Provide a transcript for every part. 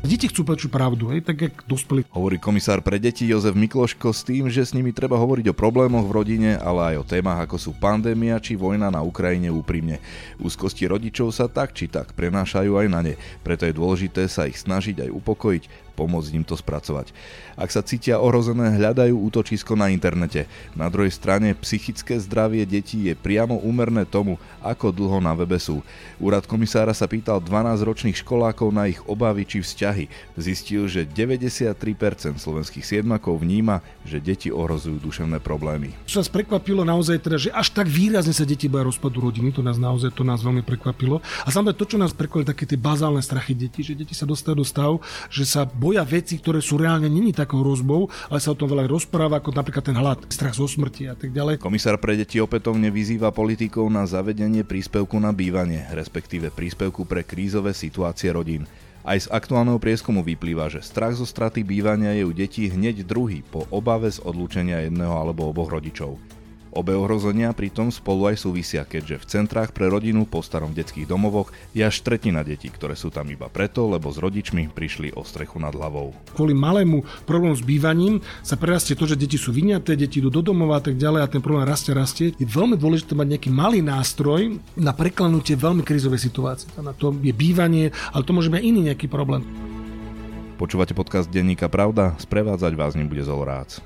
Deti chcú počuť pravdu, hej, tak jak dospeli. Hovorí komisár pre deti Jozef Mikloško s tým, že s nimi treba hovoriť o problémoch v rodine, ale aj o témach ako sú pandémia či vojna na Ukrajine úprimne. Úzkosti rodičov sa tak či tak prenášajú aj na ne, preto je dôležité sa ich snažiť aj upokojiť, pomôcť im to spracovať. Ak sa cítia ohrozené, hľadajú útočisko na internete. Na druhej strane psychické zdravie detí je priamo úmerné tomu, ako dlho na webe sú. Úrad komisára sa pýtal 12-ročných školákov na ich obavy či vzťahy. Zistil, že 93% slovenských siedmakov vníma, že deti ohrozujú duševné problémy. Čo nás prekvapilo naozaj teda, že až tak výrazne sa deti boja rozpadu rodiny, to nás naozaj to nás veľmi prekvapilo. A samozrejme to, čo nás prekvapilo, také tie bazálne strachy detí, že deti sa dostajú do stavu, že sa boja veci, ktoré sú reálne není takou hrozbou, ale sa o tom veľa rozpráva, ako napríklad ten hlad, strach zo smrti a tak ďalej. Komisár pre deti opätovne vyzýva politikov na zavedenie príspevku na bývanie, respektíve príspevku pre krízové situácie rodín. Aj z aktuálneho prieskumu vyplýva, že strach zo straty bývania je u detí hneď druhý po obave z odlúčenia jedného alebo oboch rodičov. Obe ohrozenia pritom spolu aj súvisia, keďže v centrách pre rodinu po starom detských domovoch je až tretina detí, ktoré sú tam iba preto, lebo s rodičmi prišli o strechu nad hlavou. Kvôli malému problému s bývaním sa prerastie to, že deti sú vyňaté, deti idú do domova a tak ďalej a ten problém rastie, rastie. Je veľmi dôležité mať nejaký malý nástroj na preklenutie veľmi krizovej situácie. Na to je bývanie, ale to môže byť iný nejaký problém. Počúvate podcast Denníka Pravda? Sprevádzať vás ním bude Zolorác.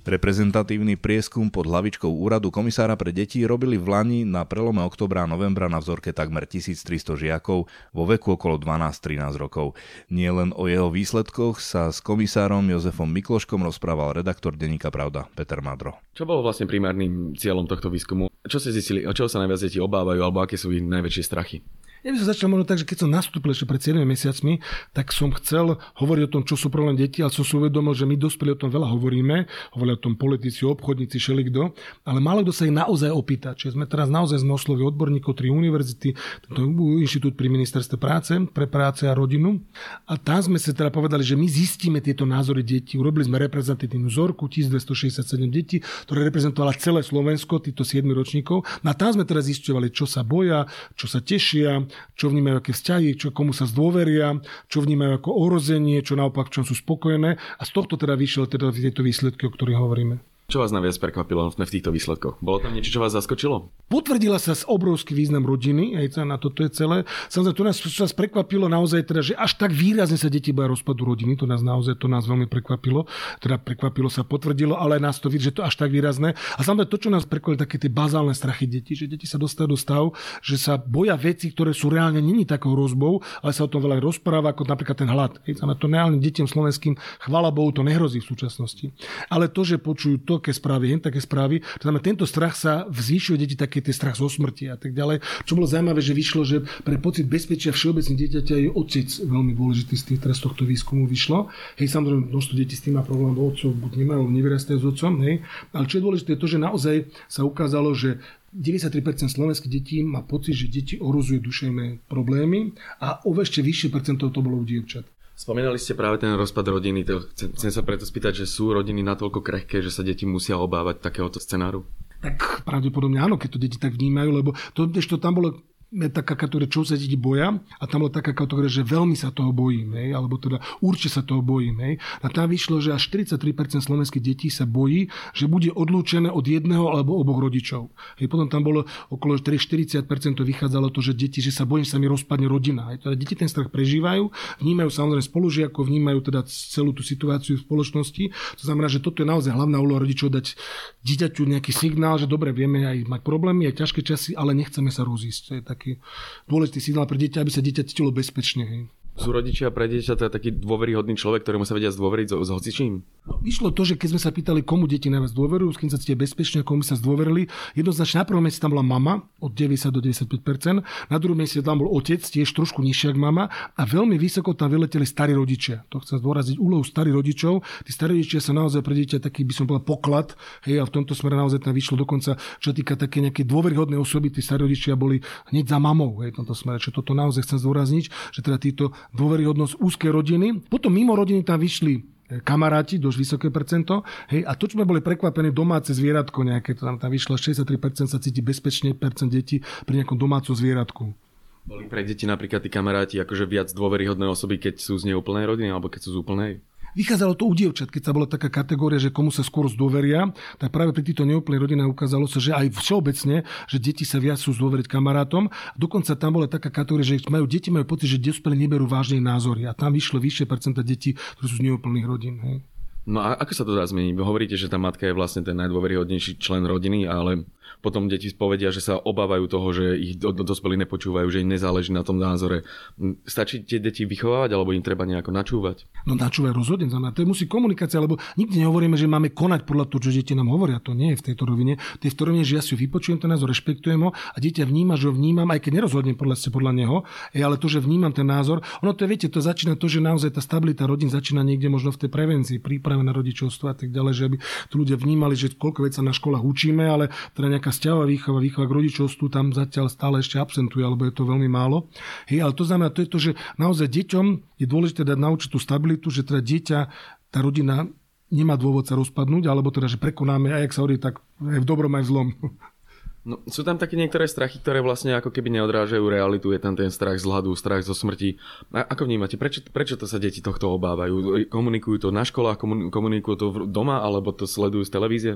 Reprezentatívny prieskum pod hlavičkou úradu komisára pre deti robili v Lani na prelome oktobra a novembra na vzorke takmer 1300 žiakov vo veku okolo 12-13 rokov. Nie len o jeho výsledkoch sa s komisárom Jozefom Mikloškom rozprával redaktor denníka Pravda Peter Madro. Čo bolo vlastne primárnym cieľom tohto výskumu? Čo ste zistili, o čoho sa najviac deti obávajú alebo aké sú ich najväčšie strachy? Ja by som začal možno tak, že keď som nastúpil ešte pred 7 mesiacmi, tak som chcel hovoriť o tom, čo sú problém detí, ale som si uvedomil, že my dospeli o tom veľa hovoríme, hovoria o tom politici, obchodníci, šelikdo, ale málo kto sa ich naozaj opýta. Čiže sme teraz naozaj sme oslovili odborníkov tri univerzity, tento inštitút pri ministerstve práce, pre práce a rodinu. A tam sme sa teda povedali, že my zistíme tieto názory detí. Urobili sme reprezentatívnu vzorku 1267 detí, ktoré reprezentovala celé Slovensko, týchto 7 ročníkov. No a tam sme teraz zistovali, čo sa boja, čo sa tešia, čo vnímajú aké vzťahy, čo komu sa zdôveria, čo vnímajú ako ohrozenie, čo naopak v čom sú spokojné. A z tohto teda vyšiel teda tieto výsledky, o ktorých hovoríme. Čo vás najviac prekvapilo v týchto výsledkoch? Bolo tam niečo, čo vás zaskočilo? Potvrdila sa obrovský význam rodiny, aj na toto je celé. Samozrejme, to nás, nás prekvapilo naozaj teda, že až tak výrazne sa deti boja rozpadu rodiny, to nás naozaj to nás veľmi prekvapilo. Teda prekvapilo sa, potvrdilo, ale nás to vidí, že to až tak výrazné. A samozrejme to, čo nás prekvapilo, také tie bazálne strachy detí, že deti sa dostajú do stavu, že sa boja veci, ktoré sú reálne není takou hrozbou, ale sa o tom veľa rozpráva, ako napríklad ten hlad. Hej, to reálne deťom slovenským, chvala Bohu, to nehrozí v súčasnosti. Ale to, že počujú to, veľké správy, jen také správy. To znamená, tento strach sa zvýšuje deti také tie strach zo smrti a tak ďalej. Čo bolo zaujímavé, že vyšlo, že pre pocit bezpečia všeobecne dieťaťa je otec veľmi dôležitý z tých teraz tohto výskumu vyšlo. Hej, samozrejme, množstvo detí s tým má problém, bo otcov buď nemajú, nevyrastajú s otcom, hej. Ale čo je dôležité, je to, že naozaj sa ukázalo, že 93% slovenských detí má pocit, že deti ohrozujú duševné problémy a o ešte vyššie percento to bolo u dievčat. Spomínali ste práve ten rozpad rodiny, chcem, chcem sa preto spýtať, že sú rodiny natoľko krehké, že sa deti musia obávať takéhoto scenáru? Tak pravdepodobne áno, keď to deti tak vnímajú, lebo to, to tam bolo taká kategória, čo sa deti boja a tam bola taká kategória, že veľmi sa toho bojím, hej, alebo teda určite sa toho bojím. Hej. A tam vyšlo, že až 43% slovenských detí sa bojí, že bude odlúčené od jedného alebo oboch rodičov. Hej, potom tam bolo okolo 40% to vychádzalo to, že deti, že sa bojím, že sa mi rozpadne rodina. Hej. Teda deti ten strach prežívajú, vnímajú samozrejme spolužiakov, vnímajú teda celú tú situáciu v spoločnosti. To znamená, že toto je naozaj hlavná úloha rodičov dať dieťaťu nejaký signál, že dobre, vieme aj mať problémy, aj ťažké časy, ale nechceme sa rozísť. To je tak taký dôležitý signál pre dieťa, aby sa dieťa cítilo bezpečne. Hej. Sú rodičia pre dieťa to je taký dôveryhodný človek, ktorému sa vedia zdôveriť s, s hocičím? No, vyšlo to, že keď sme sa pýtali, komu deti najviac dôverujú, s kým sa cítia bezpečne, komu sa zdôverili, jednoznačne na prvom mieste tam bola mama od 90 do 95%, na druhom mieste tam bol otec, tiež trošku nižšie ako mama a veľmi vysoko tam vyleteli starí rodičia. To chcem zdôraziť úlohu starých rodičov. Tí starí rodičia sa naozaj pre dieťa taký, by som povedal, poklad, hej, a v tomto smere naozaj tam vyšlo dokonca, čo týka také nejaké dôveryhodné osoby, tí starí rodičia boli hneď za mamou, hej, v tomto smere. Čo toto naozaj chcem zdôrazniť, že teda títo dôveryhodnosť úzke rodiny. Potom mimo rodiny tam vyšli e, kamaráti, dosť vysoké percento. Hej, a to, čo sme boli prekvapení, domáce zvieratko nejaké, to tam, tam vyšlo 63% sa cíti bezpečne, percent detí pri nejakom domácom zvieratku. Boli pre deti napríklad tí kamaráti akože viac dôveryhodné osoby, keď sú z neúplnej rodiny alebo keď sú z úplnej? Vychádzalo to u dievčat, keď sa bola taká kategória, že komu sa skôr zdôveria, tak práve pri týchto neúplnej rodinách ukázalo sa, že aj všeobecne, že deti sa viac sú zdôveriť kamarátom. Dokonca tam bola taká kategória, že majú, deti majú pocit, že dospelí neberú vážne názory a tam vyšlo vyššie percenta detí, ktoré sú z neúplných rodín. Hej. No a ako sa to dá zmeniť? Hovoríte, že tá matka je vlastne ten najdôveryhodnejší člen rodiny, ale potom deti povedia, že sa obávajú toho, že ich do, do, dospelí nepočúvajú, že im nezáleží na tom názore. Stačí tie deti vychovávať, alebo im treba nejako načúvať? No načúvať rozhodne, znamená, to je musí komunikácia, lebo nikdy nehovoríme, že máme konať podľa toho, čo deti nám hovoria. To nie je v tejto rovine. To je v tej rovine, že ja si vypočujem ten názor, rešpektujem ho a dieťa vníma, že ho vnímam, aj keď nerozhodnem podľa, podľa neho, je ale to, že vnímam ten názor. Ono to je, viete, to začína to, že naozaj tá stabilita rodín začína niekde možno v tej prevencii, príprave na rodičovstvo a tak ďalej, že aby tu ľudia vnímali, že koľko vecí sa na školách učíme, ale teda nejaká vzťahová výchova, výchova k rodičovstvu tam zatiaľ stále ešte absentuje, alebo je to veľmi málo. Hej, ale to znamená, to je to, že naozaj deťom je dôležité dať naučiť tú stabilitu, že teda dieťa, tá rodina nemá dôvod sa rozpadnúť, alebo teda, že prekonáme, aj ak sa hovorí, tak aj v dobrom, aj v zlom. No, sú tam také niektoré strachy, ktoré vlastne ako keby neodrážajú realitu. Je tam ten strach z hladu, strach zo smrti. A ako vnímate, prečo, prečo to sa deti tohto obávajú? Komunikujú to na školách, komunikujú to doma, alebo to sledujú z televízie?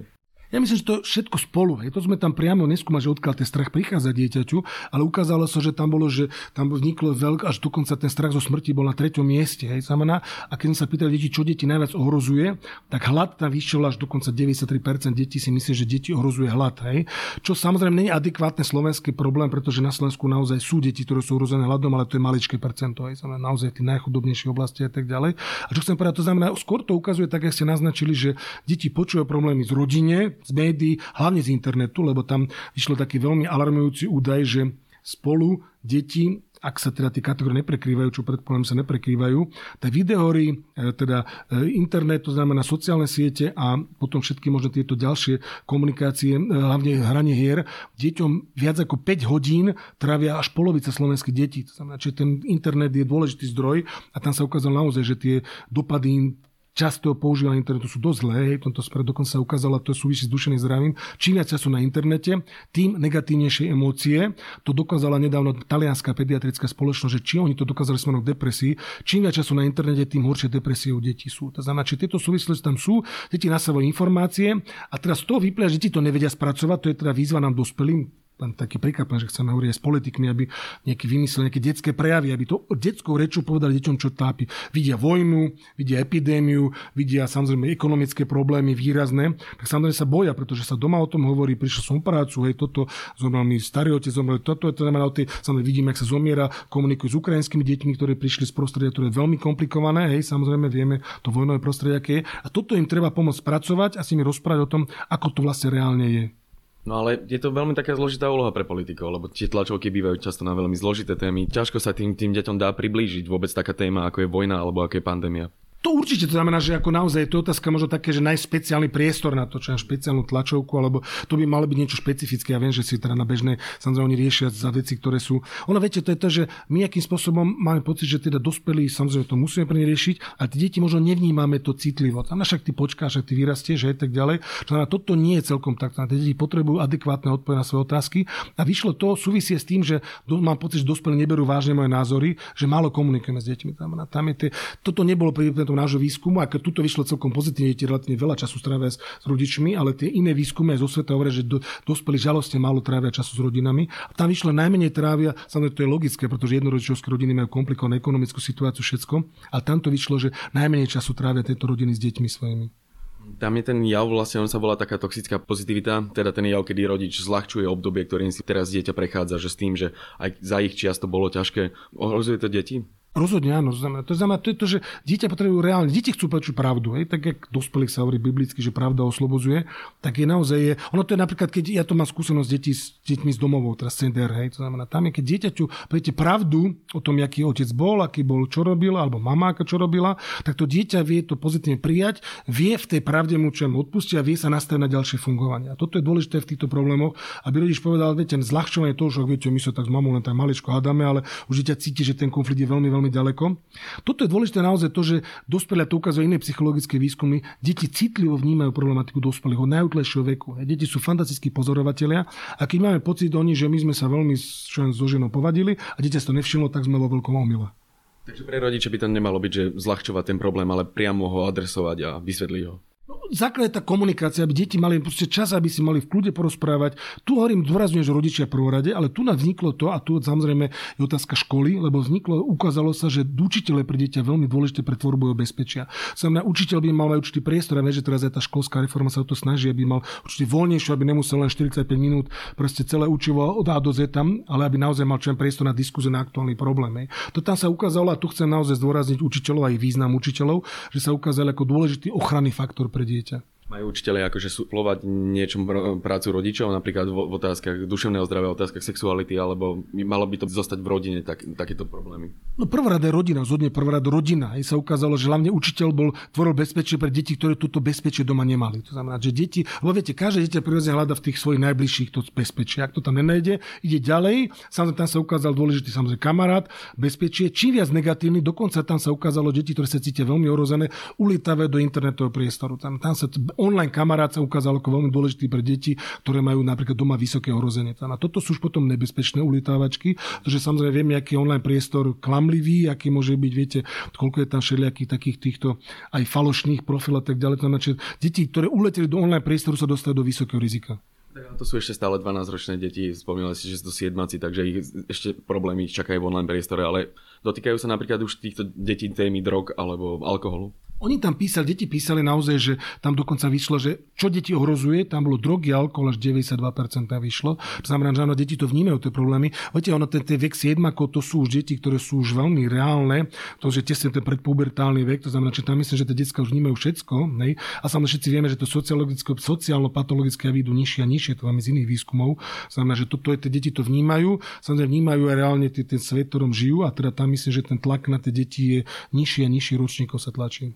Ja myslím, že to všetko spolu. Hej. To sme tam priamo neskúmali, že odkiaľ ten strach prichádza dieťaťu, ale ukázalo sa, že tam bolo, že tam vzniklo veľk, až dokonca ten strach zo smrti bol na treťom mieste. Hej. Znamená, a keď sa pýtali deti, čo deti najviac ohrozuje, tak hlad tam vyšiel až dokonca 93% detí si myslí, že deti ohrozuje hlad. Hej. Čo samozrejme nie je adekvátne slovenský problém, pretože na Slovensku naozaj sú deti, ktoré sú ohrozené hladom, ale to je maličké percento. Hej. Znamená, naozaj tie najchudobnejšie oblasti a tak ďalej. A čo chcem povedať, to znamená, skôr to ukazuje, tak ako ste naznačili, že deti počujú problémy z rodine, z médií, hlavne z internetu, lebo tam vyšlo taký veľmi alarmujúci údaj, že spolu deti ak sa teda tie kategórie neprekrývajú, čo predpokladám sa neprekrývajú, tak videohry, e, teda e, internet, to znamená sociálne siete a potom všetky možno tieto ďalšie komunikácie, e, hlavne hranie hier, deťom viac ako 5 hodín trávia až polovica slovenských detí. To znamená, že ten internet je dôležitý zdroj a tam sa ukázalo naozaj, že tie dopady často používania internetu sú dosť zlé, hej, tomto spred dokonca sa ukázalo, to súvisí s dušeným zdravím. Čím viac sú na internete, tým negatívnejšie emócie. To dokázala nedávno talianská pediatrická spoločnosť, že či oni to dokázali smerom k depresii. Čím viac času na internete, tým horšie depresie u detí sú. To znamená, že tieto súvislosti tam sú, deti nasavujú informácie a teraz z toho vyplýva, že deti to nevedia spracovať, to je teda výzva nám dospelým, len taký príklad, že chceme hovoriť s politikmi, aby nejaký vymysleli nejaké detské prejavy, aby to detskou rečou povedali deťom, čo tápi. Vidia vojnu, vidia epidémiu, vidia samozrejme ekonomické problémy výrazné, tak samozrejme sa boja, pretože sa doma o tom hovorí, prišiel som prácu, hej, toto, zomrel mi starý otec, zomrel toto, to znamená, tej, samozrejme vidíme, ak sa zomiera, komunikujú s ukrajinskými deťmi, ktorí prišli z prostredia, ktoré je veľmi komplikované, hej, samozrejme vieme to vojnové prostredie, aké je. A toto im treba pomôcť pracovať a si mi rozprávať o tom, ako to vlastne reálne je. No ale je to veľmi taká zložitá úloha pre politikov, lebo tie tlačovky bývajú často na veľmi zložité témy. Ťažko sa tým, tým deťom dá priblížiť vôbec taká téma, ako je vojna alebo ako je pandémia. To určite to znamená, že ako naozaj je to otázka možno také, že najspeciálny priestor na to, čo je špeciálnu tlačovku, alebo to by malo byť niečo špecifické. Ja viem, že si teda na bežnej, samozrejme oni riešia za veci, ktoré sú. Ono viete, to je to, že my akým spôsobom máme pocit, že teda dospelí, samozrejme to musíme pre riešiť, a tie deti možno nevnímame to citlivo. Tam však ty počkáš, že ty vyrastieš, že tak ďalej. To znamená, toto nie je celkom tak. Tie deti potrebujú adekvátne odpovede na svoje otázky. A vyšlo to súvisie s tým, že mám pocit, že dospelí neberú vážne moje názory, že málo komunikujeme s deťmi. Tam, tam je tie, toto nebolo pri tom nášho výskumu, a tuto vyšlo celkom pozitívne, tie relatívne veľa času strávia s, rodičmi, ale tie iné výskumy aj zo sveta hovoria, že do, dospelí žalostne málo trávia času s rodinami. A tam vyšlo najmenej trávia, samozrejme to je logické, pretože jednorodičovské rodiny majú komplikovanú ekonomickú situáciu, všetko, ale tam to vyšlo, že najmenej času trávia tieto rodiny s deťmi svojimi. Tam je ten jav, vlastne on sa volá taká toxická pozitivita, teda ten jav, kedy rodič zľahčuje obdobie, ktorým si teraz dieťa prechádza, že s tým, že aj za ich čias to bolo ťažké. Ohrozuje to deti? Rozhodne áno. To znamená, to znamená, to je to, že dieťa potrebujú reálne, deti chcú počuť pravdu. Hej? Tak jak dospelých sa hovorí biblicky, že pravda oslobozuje, tak je naozaj, je, ono to je napríklad, keď ja to mám skúsenosť detí s deťmi z domovou, teraz CDR, hej? to znamená, tam je, keď dieťaťu poviete pravdu o tom, aký otec bol, aký bol, čo robil, alebo mama, aká čo robila, tak to dieťa vie to pozitívne prijať, vie v tej pravde mu čo odpustiť a vie sa nastaviť na ďalšie fungovanie. A toto je dôležité v týchto problémoch, aby rodič povedal, viete, zľahčovanie toho, že viete, my sa tak s mamou len tak maličko hádame, ale už dieťa cíti, že ten konflikt je veľmi, veľmi veľmi ďaleko. Toto je dôležité naozaj to, že dospelé, to ukazuje iné psychologické výskumy, deti citlivo vnímajú problematiku dospelých od najútlejšieho veku. Deti sú fantastickí pozorovatelia a keď máme pocit oni, že my sme sa veľmi so ženou povadili a dieťa si to nevšimlo, tak sme vo veľkom omyle. Takže pre rodiče by to nemalo byť, že zľahčovať ten problém, ale priamo ho adresovať a vysvetliť ho. Základ je tá komunikácia, aby deti mali proste čas, aby si mali v kľude porozprávať. Tu hovorím, dôrazňujem, že rodičia prvorade, ale tu nám vzniklo to, a tu samozrejme je otázka školy, lebo vzniklo, ukázalo sa, že učiteľ je pre dieťa veľmi dôležité pre tvorbu bezpečia. Znamená, učiteľ by mal mať určitý priestor a vie, že teraz aj tá školská reforma sa o to snaží, aby mal určite voľnejšie, aby nemusel len 45 minút proste celé učivo od A do Z tam, ale aby naozaj mal člen priestor na diskuze na aktuálny problém. To tam sa ukázalo a tu chcem naozaj zdôrazniť učiteľov aj význam učiteľov, že sa ukázali ako dôležitý ochranný faktor pre dieťa. wiecie. Majú učiteľe akože suplovať niečom prácu rodičov, napríklad v otázkach duševného zdravia, v otázkach sexuality, alebo malo by to zostať v rodine, tak, takéto problémy? No prvorada je rodina, zhodne prvorada rodina. Aj sa ukázalo, že hlavne učiteľ bol, tvoril bezpečie pre deti, ktoré túto bezpečie doma nemali. To znamená, že deti, lebo viete, každé dieťa prirodzene hľada v tých svojich najbližších to bezpečie. Ak to tam nenajde, ide ďalej. Samozrejme, tam sa ukázal dôležitý samozrejme kamarát, bezpečie. Čím viac negatívny, dokonca tam sa ukázalo deti, ktoré sa cítia veľmi ohrozené, ulietavé do internetového priestoru. Tam, tam sa online kamarát sa ukázal ako veľmi dôležitý pre deti, ktoré majú napríklad doma vysoké ohrozenie. A toto sú už potom nebezpečné ulitávačky, pretože samozrejme vieme, aký je online priestor klamlivý, aký môže byť, viete, koľko je tam všelijakých takých týchto aj falošných profil a tak ďalej. Znači, deti, ktoré uleteli do online priestoru, sa dostajú do vysokého rizika. To sú ešte stále 12-ročné deti, spomínali ste, že sú to 7 takže ich ešte problémy čakajú v online priestore, ale dotýkajú sa napríklad už týchto detí témy drog alebo alkoholu? Oni tam písali, deti písali naozaj, že tam dokonca vyšlo, že čo deti ohrozuje, tam bolo drogy, alkohol až 92% vyšlo. To znamená, že áno, deti to vnímajú, tie problémy. Viete, ono, ten, ten vek 7, to sú už deti, ktoré sú už veľmi reálne, to, že tesne ten predpubertálny vek, to znamená, že tam myslím, že tie detská už vnímajú všetko. Ne? A samozrejme všetci vieme, že to sociálno-patologické javy idú nižšie a nižšie, to máme z iných výskumov. Znamená, že toto je, tie deti to vnímajú, samozrejme vnímajú aj reálne ten, ten svet, ktorom žijú a teda tam myslím, že ten tlak na tie deti je nižší a nižší ročníkov sa tlačí.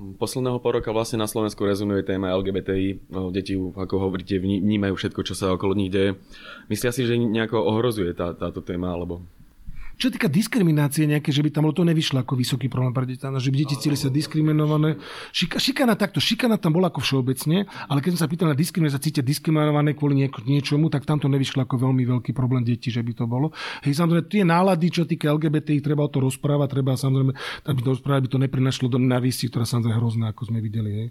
Posledného pol roka vlastne na Slovensku rezonuje téma LGBTI. Deti, ako hovoríte, vnímajú všetko, čo sa okolo nich deje. Myslia si, že nejako ohrozuje tá, táto téma, alebo čo týka diskriminácie nejaké, že by tam bolo, to nevyšlo ako vysoký problém pre deti, že by deti cítili sa diskriminované. Šika, šikana takto, šikana tam bola ako všeobecne, ale keď som sa pýtal na diskrimináciu, cítia diskriminované kvôli nieko, niečomu, tak tam to nevyšlo ako veľmi veľký problém detí, že by to bolo. Hej, samozrejme, tie nálady, čo týka LGBT, ich treba o to rozprávať, treba samozrejme, aby to rozprávať, aby to neprinašlo do nenávisti, ktorá samozrejme hrozná, ako sme videli. Hej.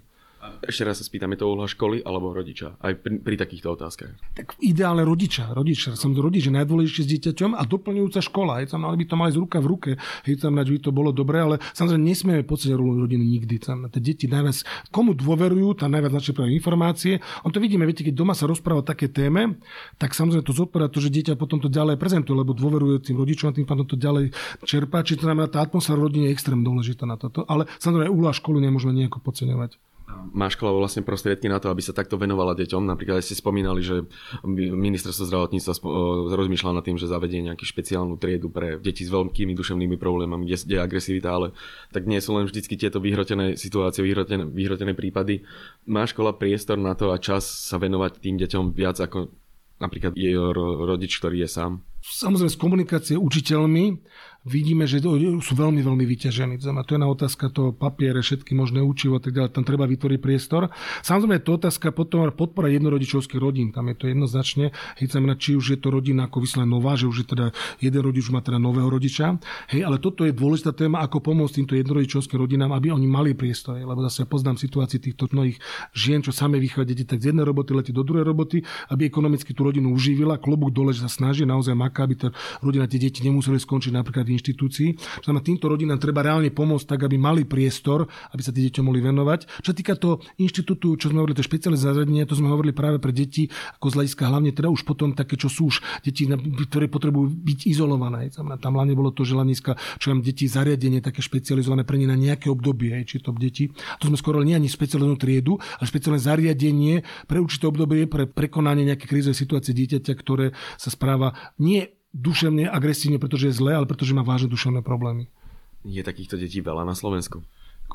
Ešte raz sa spýtam, je to úloha školy alebo rodiča? Aj pri, pri takýchto otázkach. Tak ideálne rodiča. Rodič, som to rodič, je najdôležitejšie s dieťaťom a doplňujúca škola. Je tam, ale by to mali z ruka v ruke. Je tam, by to bolo dobré, ale samozrejme nesmieme pocit rolu rodiny nikdy. Tam, tie deti najviac, komu dôverujú, tam najviac načne práve informácie. On to vidíme, viete, keď doma sa rozpráva také téme, tak samozrejme to zodpovedá to, že dieťa potom to ďalej prezentuje, lebo dôveruje tým rodičom a tým pádom to ďalej čerpá. Čiže to znamená, tá atmosféra rodiny je extrémne dôležitá na toto. Ale samozrejme úloha školy nemôžeme nejako podceňovať má škola vlastne prostriedky na to, aby sa takto venovala deťom. Napríklad ste spomínali, že ministerstvo zdravotníctva rozmýšľa nad tým, že zavedie nejakú špeciálnu triedu pre deti s veľkými duševnými problémami, kde je agresivita, ale tak nie sú len vždycky tieto vyhrotené situácie, vyhrotené, vyhrotené prípady. Má škola priestor na to a čas sa venovať tým deťom viac ako napríklad jej rodič, ktorý je sám? Samozrejme z komunikácie učiteľmi vidíme, že sú veľmi, veľmi vyťažení. To je na otázka to papiere, všetky možné učivo tak ďalej. Tam treba vytvoriť priestor. Samozrejme je to otázka potom podpora jednorodičovských rodín. Tam je to jednoznačne. Znamená, či už je to rodina ako vyslovene nová, že už je teda jeden rodič má teda nového rodiča. Hej, ale toto je dôležitá téma, ako pomôcť týmto jednorodičovským rodinám, aby oni mali priestor. Lebo zase poznám situácii týchto mnohých žien, čo same vychádzajú deti tak z jednej roboty letí do druhej roboty, aby ekonomicky tú rodinu uživila. Klobúk dole, že sa snaží naozaj maká, aby tá rodina tie deti nemuseli skončiť napríklad inštitúcií. Znamená, týmto rodinám treba reálne pomôcť tak, aby mali priestor, aby sa tie deti mohli venovať. Čo týka toho inštitútu, čo sme hovorili, to špeciálne zariadenie, to sme hovorili práve pre deti, ako z hľadiska hlavne teda už potom také, čo sú už deti, ktoré potrebujú byť izolované. Znamená, tam hlavne bolo to, že hľadiska, čo mám deti zariadenie také špecializované pre ne na nejaké obdobie, či to deti. To sme skoro nie ani špeciálnu triedu, ale špeciálne zariadenie pre určité obdobie, pre prekonanie nejaké krízovej situácie dieťaťa, ktoré sa správa nie duševne agresívne, pretože je zlé, ale pretože má vážne duševné problémy. Je takýchto detí veľa na Slovensku?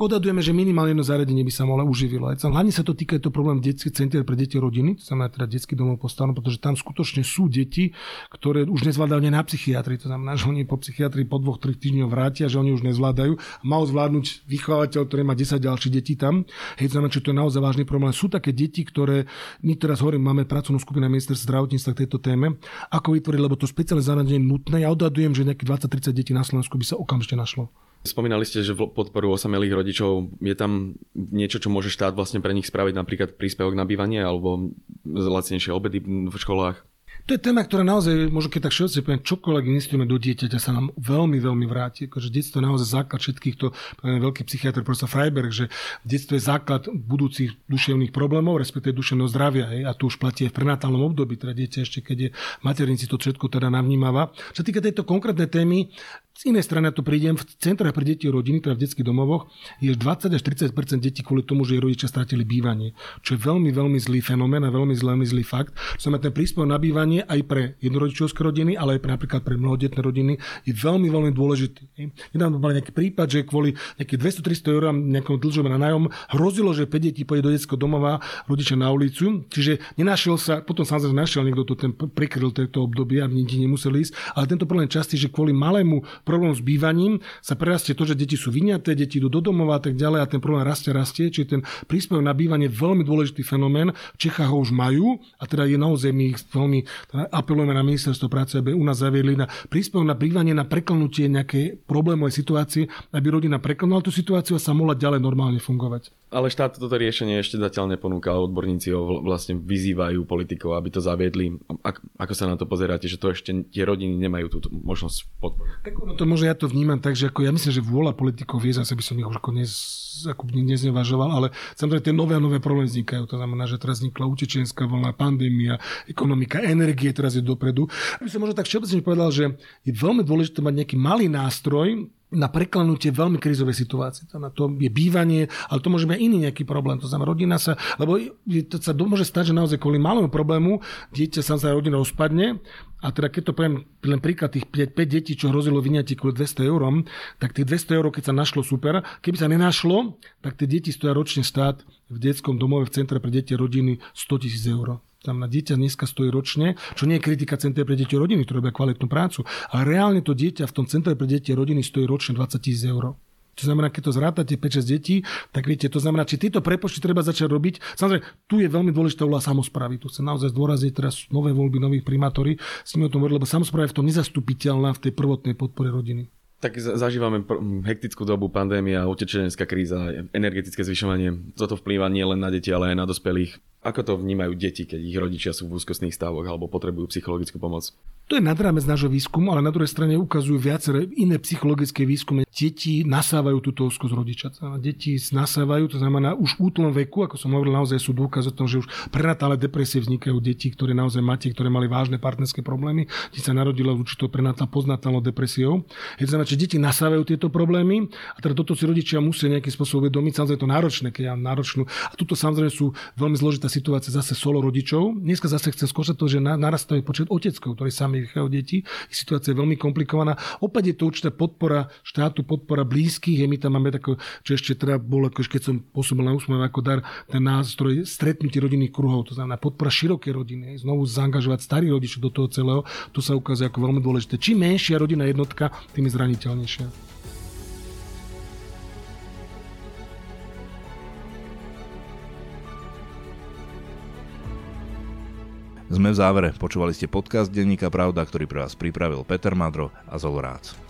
Odhadujeme, že minimálne jedno zariadenie by sa mohlo uživilo. Hlavne sa to týka to problém detských centier pre deti rodiny, to znamená teda detský domov postavnú, pretože tam skutočne sú deti, ktoré už nezvládajú ani na psychiatrii. To znamená, že oni po psychiatrii po dvoch, troch týždňoch vrátia, že oni už nezvládajú. Mal zvládnuť vychovateľ, ktorý má 10 ďalších detí tam. Hej, to znamená, že to je naozaj vážny problém. Sú také deti, ktoré my teraz hovorím, máme pracovnú skupinu ministerstva zdravotníctva k tejto téme. Ako vytvoriť, lebo to speciálne zariadenie je nutné. Ja odhadujem, že nejakých 20-30 detí na Slovensku by sa okamžite našlo. Spomínali ste, že podporu osamelých rodičov je tam niečo, čo môže štát vlastne pre nich spraviť, napríklad príspevok na bývanie alebo lacnejšie obedy v školách? To je téma, ktorá naozaj, možno keď tak všeobecne poviem, čokoľvek investujeme do dieťaťa, sa nám veľmi, veľmi vráti. Akože detstvo je naozaj základ všetkých, to veľký psychiatr profesor Freiberg, že detstvo je základ budúcich duševných problémov, respektíve duševného zdravia. Hej, a tu už platí aj v prenatálnom období, teda dieťa ešte keď je maternici, to všetko teda navnímava. Čo týka tejto konkrétnej témy, z inej strany to prídem, v centrách pre deti a rodiny, teda v detských domovoch, je 20 až 30 detí kvôli tomu, že ich rodičia stratili bývanie. Čo je veľmi, veľmi zlý fenomén a veľmi veľmi zlý fakt. Znamená, ten príspevok na bývanie aj pre jednorodičovské rodiny, ale aj pre, napríklad pre mnohodetné rodiny je veľmi, veľmi dôležitý. Nedávno mal nejaký prípad, že kvôli nejakých 200-300 eur nejakom dlžom na nájom hrozilo, že 5 detí pôjde do detského domova, rodičia na ulicu. Čiže nenašiel sa, potom samozrejme našiel niekto, to ten prikryl tento obdobie a deti nemuseli ísť, ale tento problém častý, že kvôli malému problém s bývaním sa prerastie to, že deti sú vyňaté, deti idú do domova a tak ďalej a ten problém rastie, rastie. Čiže ten príspevok na bývanie je veľmi dôležitý fenomén. V Čechách ho už majú a teda je naozaj my veľmi teda apelujeme na ministerstvo práce, aby u nás zaviedli na príspevok na bývanie na preklenutie nejakej problémovej situácie, aby rodina preklenula tú situáciu a sa mohla ďalej normálne fungovať. Ale štát toto riešenie ešte zatiaľ neponúka. Odborníci ho vlastne vyzývajú politikov, aby to zaviedli. Ako sa na to pozeráte, že to ešte tie rodiny nemajú túto možnosť podporiť? Tak ono to môže, ja to vnímam tak, že ako ja myslím, že vôľa politikov je, zase by som ich už ako, nez, ako neznevažoval, ale samozrejme tie nové a nové problémy vznikajú. To znamená, že teraz vznikla utečenská vlna, pandémia, ekonomika, energie teraz je dopredu. By som možno tak všeobecne povedal, že je veľmi dôležité mať nejaký malý nástroj, na preklenutie veľmi krizovej situácie. To, na to je bývanie, ale to môže byť iný nejaký problém. To znamená, rodina sa, lebo to sa môže stať, že naozaj kvôli malému problému dieťa sa rodina rozpadne a teda keď to poviem, len príklad tých 5, 5 detí, čo hrozilo vyňať kvôli 200 eurom, tak tých 200 eur, keď sa našlo, super. Keby sa nenašlo, tak tie deti stoja ročne stát v detskom domove v centre pre deti rodiny 100 tisíc eur tam na dieťa dneska stojí ročne, čo nie je kritika Centra pre deti rodiny, ktoré robia kvalitnú prácu, ale reálne to dieťa v tom Centre pre deti rodiny stojí ročne 20 tisíc eur. To znamená, keď to zrátate 5-6 detí, tak viete, to znamená, či tieto prepočty treba začať robiť. Samozrejme, tu je veľmi dôležitá úloha samozprávy. Tu chcem naozaj zdôraziť teraz nové voľby nových primátorí. S nimi o tom hovorili, lebo samozpráva je v tom nezastupiteľná v tej prvotnej podpore rodiny. Tak zažívame hektickú dobu, pandémia, utečenecká kríza, energetické zvyšovanie. Toto vplýva nie len na deti, ale aj na dospelých. Ako to vnímajú deti, keď ich rodičia sú v úzkostných stavoch alebo potrebujú psychologickú pomoc? To je nad rámec nášho výskumu, ale na druhej strane ukazujú viaceré iné psychologické výskumy. Deti nasávajú túto úzkosť rodiča. Deti nasávajú, to znamená už v útlom veku, ako som hovoril, naozaj sú dôkazy o tom, že už prenatále depresie vznikajú deti, ktoré naozaj máte, ktoré mali vážne partnerské problémy. Deti sa narodila v určitou prenatálnou poznatálnou depresiou. Je to znamená, že deti nasávajú tieto problémy a teda toto si rodičia musia nejakým spôsobom uvedomiť. Samozrejme to náročné, keď ja náročnú. A tuto samozrejme sú veľmi zložitá situácia zase solo rodičov. Dneska zase chcem skonštatovať, že narastá počet oteckov, ktorí sami vychajú deti. Situácia je veľmi komplikovaná. Opäť je to určitá podpora štátu, podpora blízkych. My tam máme tako, čo ešte teda bolo, ako keď som pôsobil na úsmev ako dar, ten nástroj stretnutie rodinných kruhov, to znamená podpora širokej rodiny, znovu zaangažovať starých rodičov do toho celého, to sa ukazuje ako veľmi dôležité. Čím menšia rodina jednotka, tým je zraniteľnejšia. Sme v závere. Počúvali ste podcast Denníka Pravda, ktorý pre vás pripravil Peter Madro a Zolorác.